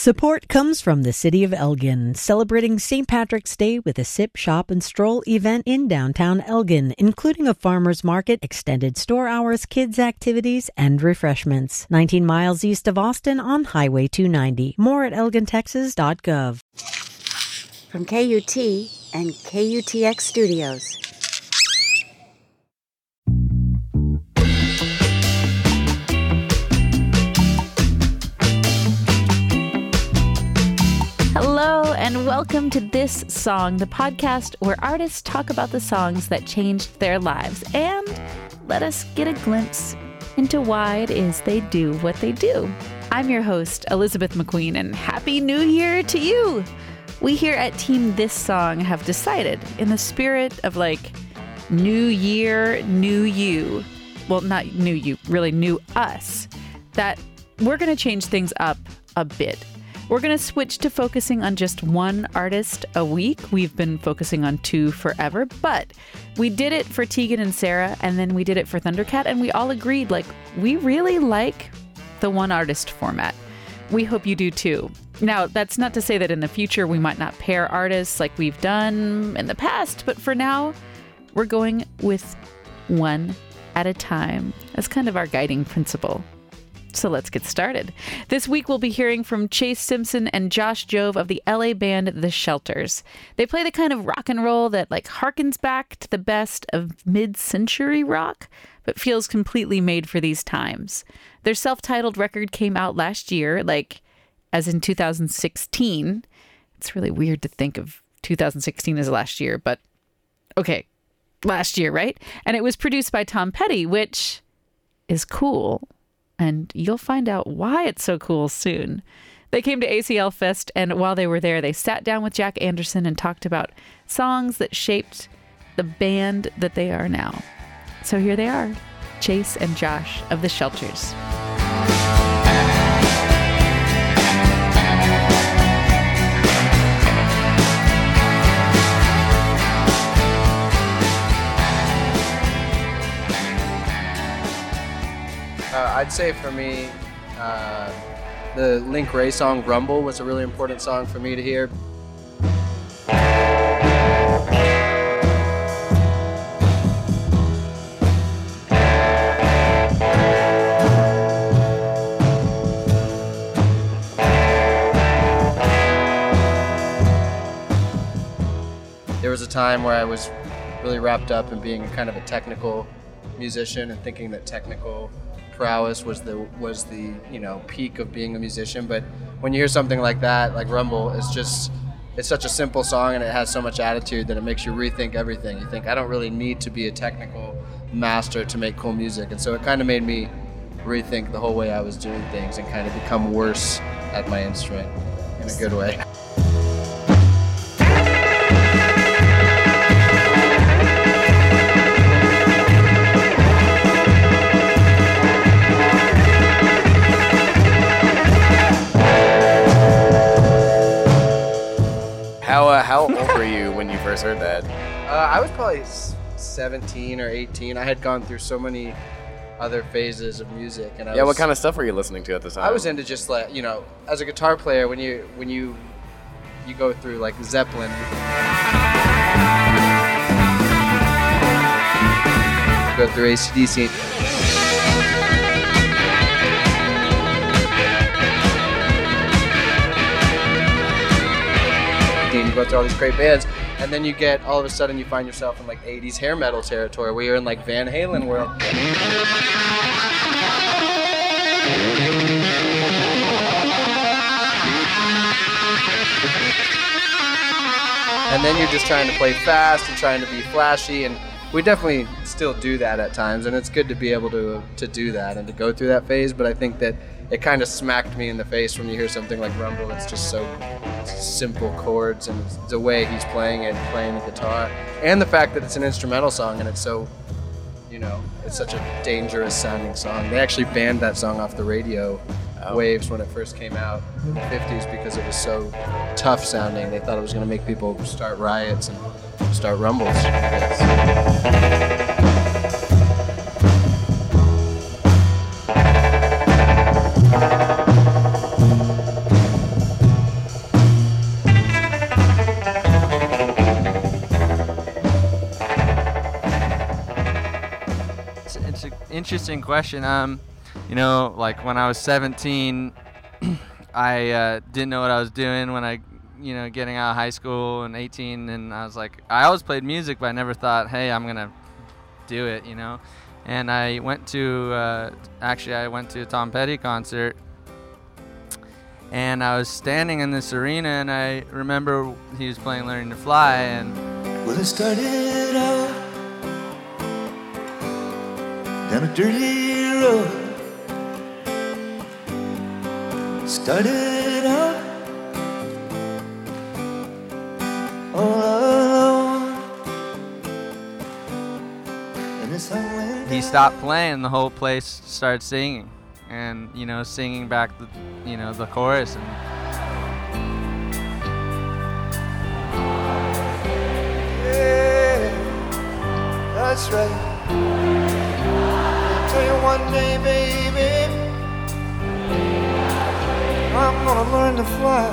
Support comes from the City of Elgin, celebrating St. Patrick's Day with a sip, shop, and stroll event in downtown Elgin, including a farmer's market, extended store hours, kids' activities, and refreshments. 19 miles east of Austin on Highway 290. More at elgintexas.gov. From KUT and KUTX Studios. Welcome to This Song, the podcast where artists talk about the songs that changed their lives and let us get a glimpse into why it is they do what they do. I'm your host, Elizabeth McQueen, and Happy New Year to you! We here at Team This Song have decided, in the spirit of like New Year, New You, well, not new you, really new us, that we're going to change things up a bit. We're going to switch to focusing on just one artist a week. We've been focusing on two forever, but we did it for Tegan and Sara, and then we did it for Thundercat, and we all agreed like, we really like the one artist format. We hope you do too. Now, that's not to say that in the future we might not pair artists like we've done in the past, but for now, we're going with one at a time as kind of our guiding principle. So let's get started. This week we'll be hearing from Chase Simpson and Josh Jove of the LA band The Shelters. They play the kind of rock and roll that like harkens back to the best of mid-century rock, but feels completely made for these times. Their self-titled record came out last year, like as in 2016. It's really weird to think of 2016 as last year, but okay, last year, right? And it was produced by Tom Petty, which is cool and you'll find out why it's so cool soon. They came to ACL Fest, and while they were there, they sat down with Jack Anderson and talked about songs that shaped the band that they are now. So here they are Chase and Josh of The Shelters. I'd say for me, uh, the Link Wray song "Rumble" was a really important song for me to hear. There was a time where I was really wrapped up in being kind of a technical musician and thinking that technical prowess was the was the you know peak of being a musician. But when you hear something like that, like Rumble, it's just it's such a simple song and it has so much attitude that it makes you rethink everything. You think I don't really need to be a technical master to make cool music, and so it kind of made me rethink the whole way I was doing things and kind of become worse at my instrument in a good way. 17 or 18. I had gone through so many other phases of music, and I Yeah, was, what kind of stuff were you listening to at the time? I was into just like you know, as a guitar player, when you when you you go through like Zeppelin, go through ACDC. You go through all these great bands, and then you get all of a sudden you find yourself in like 80s hair metal territory where you're in like Van Halen world. and then you're just trying to play fast and trying to be flashy and we definitely still do that at times and it's good to be able to to do that and to go through that phase but i think that it kind of smacked me in the face when you hear something like rumble it's just so simple chords and the way he's playing it playing the guitar and the fact that it's an instrumental song and it's so you know it's such a dangerous sounding song they actually banned that song off the radio uh, Oh. waves when it first came out in the 50s because it was so tough sounding. They thought it was going to make people start riots and start rumbles. Interesting question. Um, you know, like when I was 17, I uh, didn't know what I was doing when I, you know, getting out of high school and 18, and I was like, I always played music, but I never thought, hey, I'm gonna do it, you know. And I went to, uh, actually, I went to a Tom Petty concert, and I was standing in this arena, and I remember he was playing "Learning to Fly," and Well, it started down a dirty road. Started out all alone. And the he stopped playing, the whole place started singing, and you know, singing back the, you know, the chorus, and Yeah, that's right. One day, baby, I'm gonna learn to fly.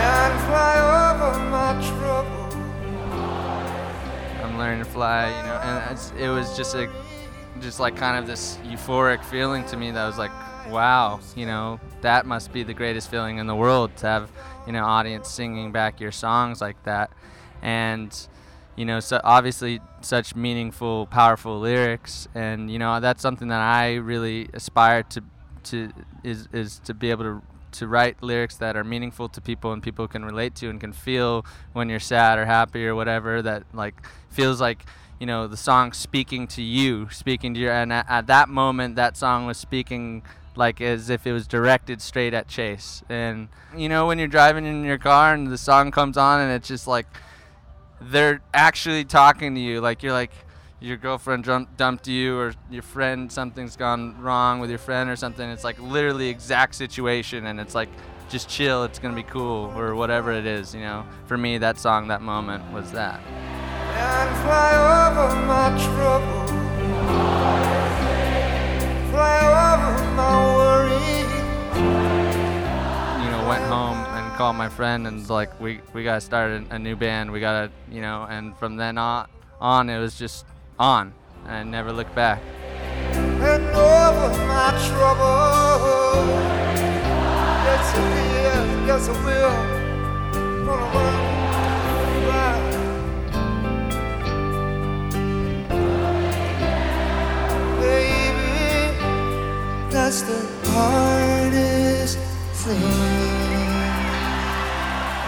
And fly over my. I'm learning to fly, you know, and it was just a, just like kind of this euphoric feeling to me that was like, wow, you know, that must be the greatest feeling in the world to have, you know, audience singing back your songs like that, and, you know, so obviously such meaningful, powerful lyrics, and you know, that's something that I really aspire to, to is is to be able to to write lyrics that are meaningful to people and people can relate to and can feel when you're sad or happy or whatever that like feels like you know the song speaking to you speaking to your and at, at that moment that song was speaking like as if it was directed straight at chase. And you know when you're driving in your car and the song comes on and it's just like they're actually talking to you. Like you're like your girlfriend dumped you or your friend something's gone wrong with your friend or something. It's like literally exact situation and it's like just chill it's gonna be cool or whatever it is you know? For me that song that moment was that called my friend and was like we we gotta start a, new band we gotta you know and from then on on it was just on and I never looked back. Yes, it is. Yes, it will.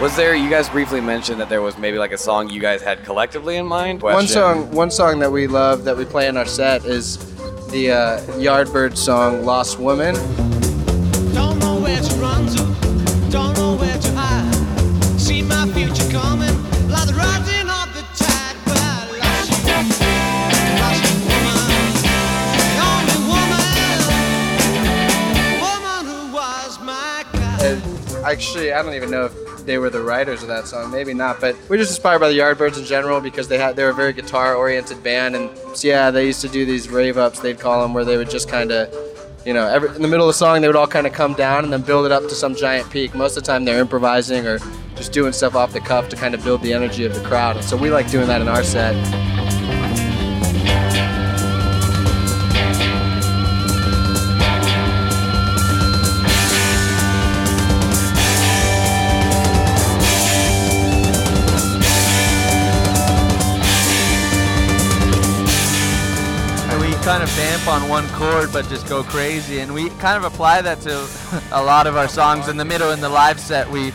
Was there? You guys briefly mentioned that there was maybe like a song you guys had collectively in mind. One song, one song that we love that we play in our set is the uh, Yardbird song "Lost Woman." Don't know where to run to, don't know where to hide. See my future coming, like the rising of the tide. But I lost you, lost woman. The only woman, woman who was my guide. Actually, I don't even know if they were the writers of that song. Maybe not, but we're just inspired by the Yardbirds in general because they had they were a very guitar-oriented band, and so yeah, they used to do these rave ups. They'd call them where they would just kind of, you know, every, in the middle of the song they would all kind of come down and then build it up to some giant peak. Most of the time they're improvising or just doing stuff off the cuff to kind of build the energy of the crowd. And so we like doing that in our set. Kind of vamp on one chord but just go crazy and we kind of apply that to a lot of our songs in the middle in the live set. We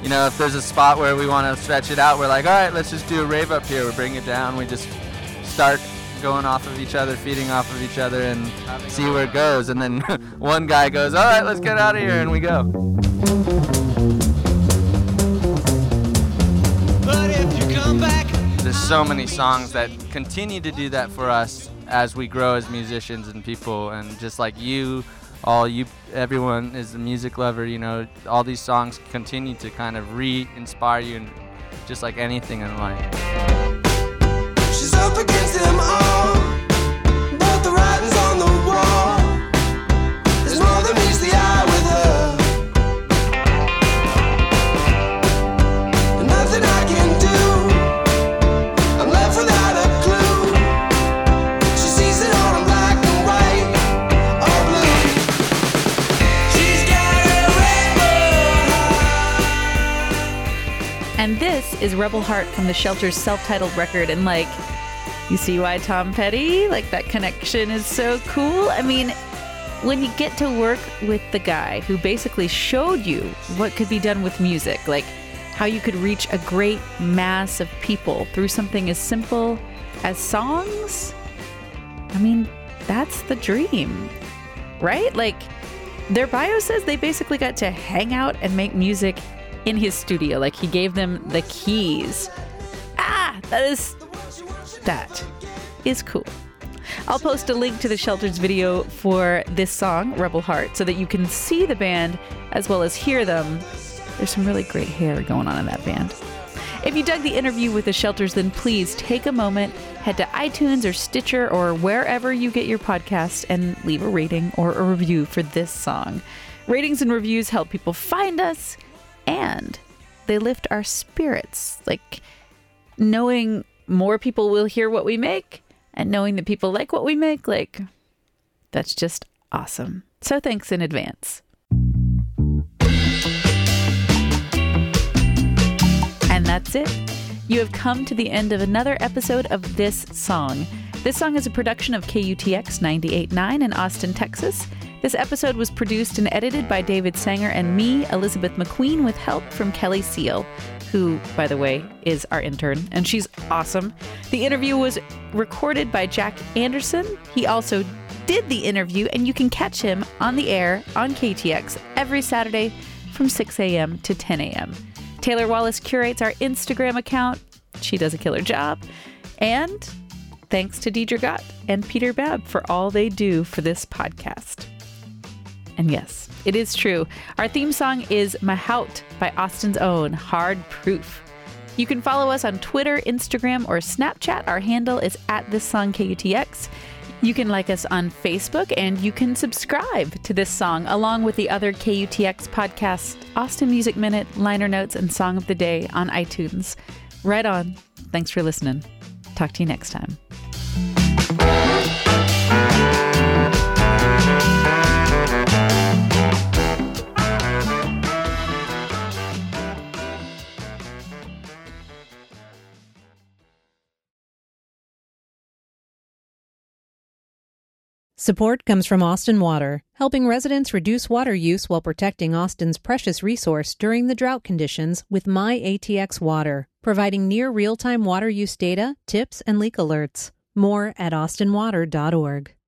you know if there's a spot where we want to stretch it out we're like all right let's just do a rave up here. We bring it down we just start going off of each other feeding off of each other and see where it goes and then one guy goes all right let's get out of here and we go. But if you come back, there's so many songs that continue to do that for us as we grow as musicians and people and just like you all you everyone is a music lover you know all these songs continue to kind of re-inspire you and just like anything in life And this is Rebel Heart from the Shelter's self titled record. And like, you see why Tom Petty? Like, that connection is so cool. I mean, when you get to work with the guy who basically showed you what could be done with music, like how you could reach a great mass of people through something as simple as songs, I mean, that's the dream, right? Like, their bio says they basically got to hang out and make music in his studio. Like, he gave them the keys. Ah, that is. That is cool. I'll post a link to the Shelters video for this song, Rebel Heart, so that you can see the band as well as hear them. There's some really great hair going on in that band. If you dug the interview with the Shelters, then please take a moment, head to iTunes or Stitcher or wherever you get your podcast and leave a rating or a review for this song. Ratings and reviews help people find us and they lift our spirits. Like knowing more people will hear what we make and knowing that people like what we make, like that's just awesome. So thanks in advance. And that's it. You have come to the end of another episode of This Song. This song is a production of KUTX 98.9 in Austin, Texas. This episode was produced and edited by David Sanger and me, Elizabeth McQueen, with help from Kelly Seal, who, by the way, is our intern, and she's awesome. The interview was recorded by Jack Anderson. He also did the interview, and you can catch him on the air on KTX every Saturday from 6 a.m. to 10 a.m. Taylor Wallace curates our Instagram account. She does a killer job. And thanks to Deidre Gott and Peter Babb for all they do for this podcast. And yes, it is true. Our theme song is Mahout by Austin's own Hard Proof. You can follow us on Twitter, Instagram, or Snapchat. Our handle is at this song KUTX. You can like us on Facebook and you can subscribe to this song along with the other KUTX podcasts, Austin Music Minute, Liner Notes, and Song of the Day on iTunes. Right on. Thanks for listening. Talk to you next time. Support comes from Austin Water, helping residents reduce water use while protecting Austin's precious resource during the drought conditions with My ATX Water, providing near real time water use data, tips, and leak alerts. More at austinwater.org.